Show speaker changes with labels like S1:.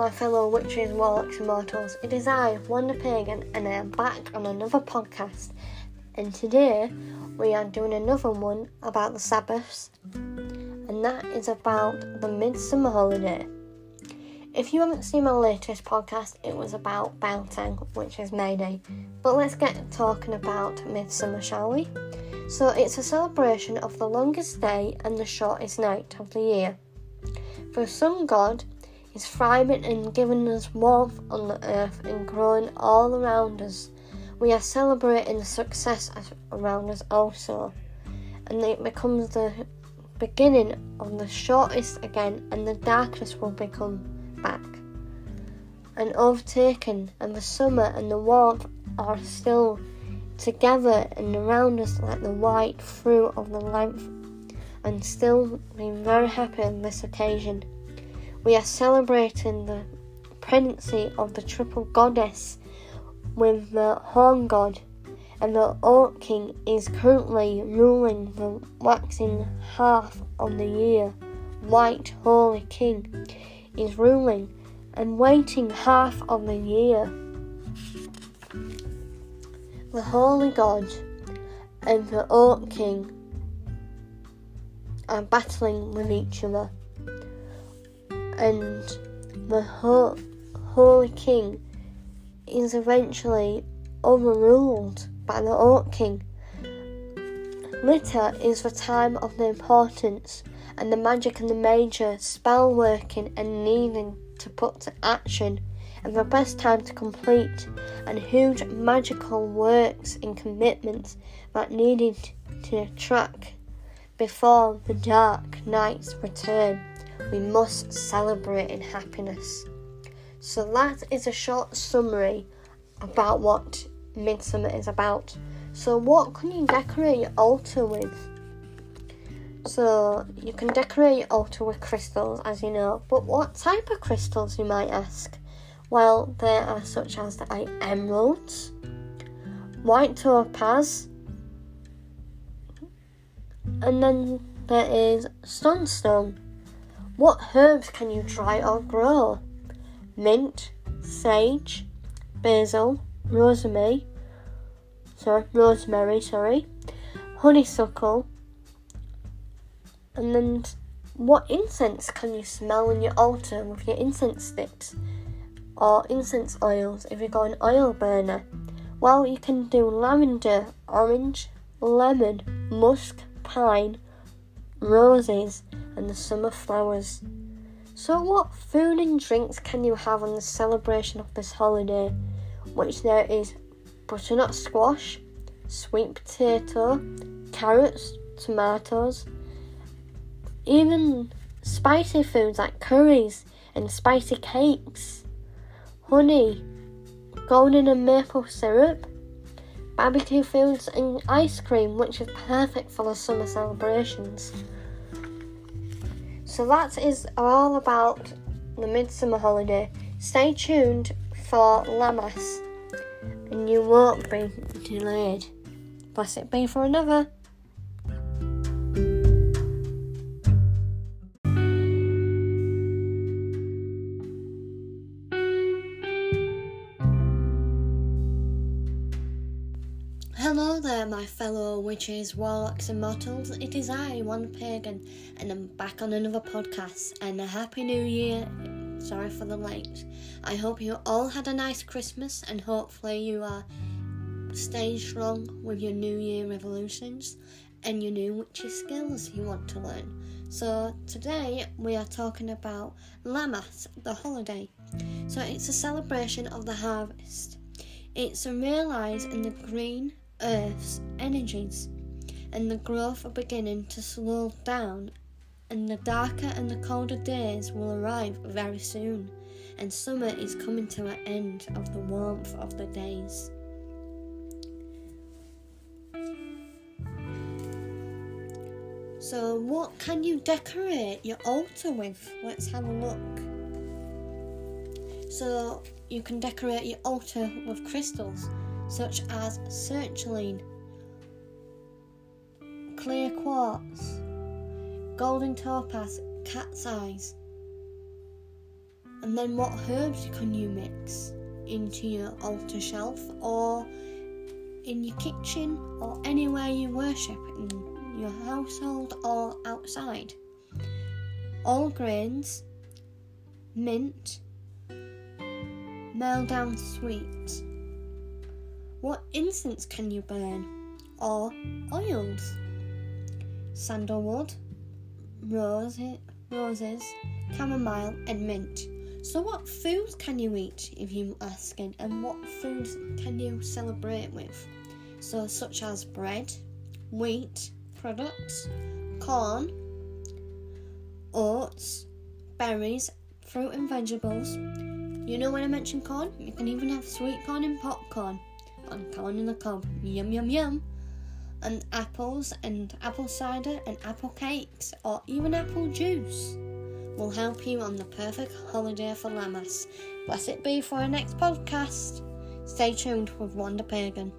S1: my fellow witches, warlocks, and mortals. It is I, Wanda Pagan, and I am back on another podcast. And today we are doing another one about the Sabbaths, and that is about the Midsummer holiday. If you haven't seen my latest podcast, it was about Beltane, which is May Day. But let's get talking about Midsummer, shall we? So it's a celebration of the longest day and the shortest night of the year. For some god is thriving and giving us warmth on the earth and growing all around us. We are celebrating the success around us also, and it becomes the beginning of the shortest again, and the darkness will become back and overtaken, and the summer and the warmth are still together and around us like the white fruit of the lamp, and still being very happy on this occasion. We are celebrating the pregnancy of the triple goddess with the horn god, and the oak king is currently ruling the waxing half of the year. White holly king is ruling and waiting half of the year. The holy god and the oak king are battling with each other and the ho- Holly King is eventually overruled by the Oak King. Winter is the time of the importance and the magic and the major spell working and needing to put to action and the best time to complete and huge magical works and commitments that needed to track before the dark night's return we must celebrate in happiness. So, that is a short summary about what Midsummer is about. So, what can you decorate your altar with? So, you can decorate your altar with crystals, as you know, but what type of crystals, you might ask? Well, there are such as the emeralds, white topaz, and then there is sunstone. What herbs can you try or grow? Mint, sage, basil, rosemary, sorry, rosemary, sorry, honeysuckle, and then what incense can you smell in your altar with your incense sticks? Or incense oils if you've got an oil burner? Well, you can do lavender, orange, lemon, musk, pine, roses, and the summer flowers. So, what food and drinks can you have on the celebration of this holiday? Which there is butternut squash, sweet potato, carrots, tomatoes, even spicy foods like curries and spicy cakes, honey, golden and maple syrup, barbecue foods, and ice cream, which is perfect for the summer celebrations. So that is all about the midsummer holiday. Stay tuned for Lammas, and you won't be delayed. Bless it be for another. Hello there, my fellow witches, warlocks, and mortals. It is I, One Pagan, and I'm back on another podcast. And a happy new year. Sorry for the late. I hope you all had a nice Christmas, and hopefully you are staying strong with your New Year resolutions and your new witchy skills you want to learn. So today we are talking about Lammas, the holiday. So it's a celebration of the harvest. It's a realize in the green Earth's energies, and the growth are beginning to slow down, and the darker and the colder days will arrive very soon, and summer is coming to an end of the warmth of the days. So, what can you decorate your altar with? Let's have a look. So, you can decorate your altar with crystals such as sertraline, clear quartz, golden topaz, cat's eyes, And then what herbs can you mix into your altar shelf or in your kitchen or anywhere you worship in your household or outside? All grains, mint, down sweet. What incense can you burn? Or oils? Sandalwood, roses, roses, chamomile, and mint. So, what foods can you eat if you're asking, and what foods can you celebrate with? So, such as bread, wheat products, corn, oats, berries, fruit and vegetables. You know when I mentioned corn? You can even have sweet corn and popcorn, and corn in the cob. Yum yum yum. And apples and apple cider and apple cakes, or even apple juice will help you on the perfect holiday for Lammas. Bless it be for our next podcast. Stay tuned with Wonder Pagan.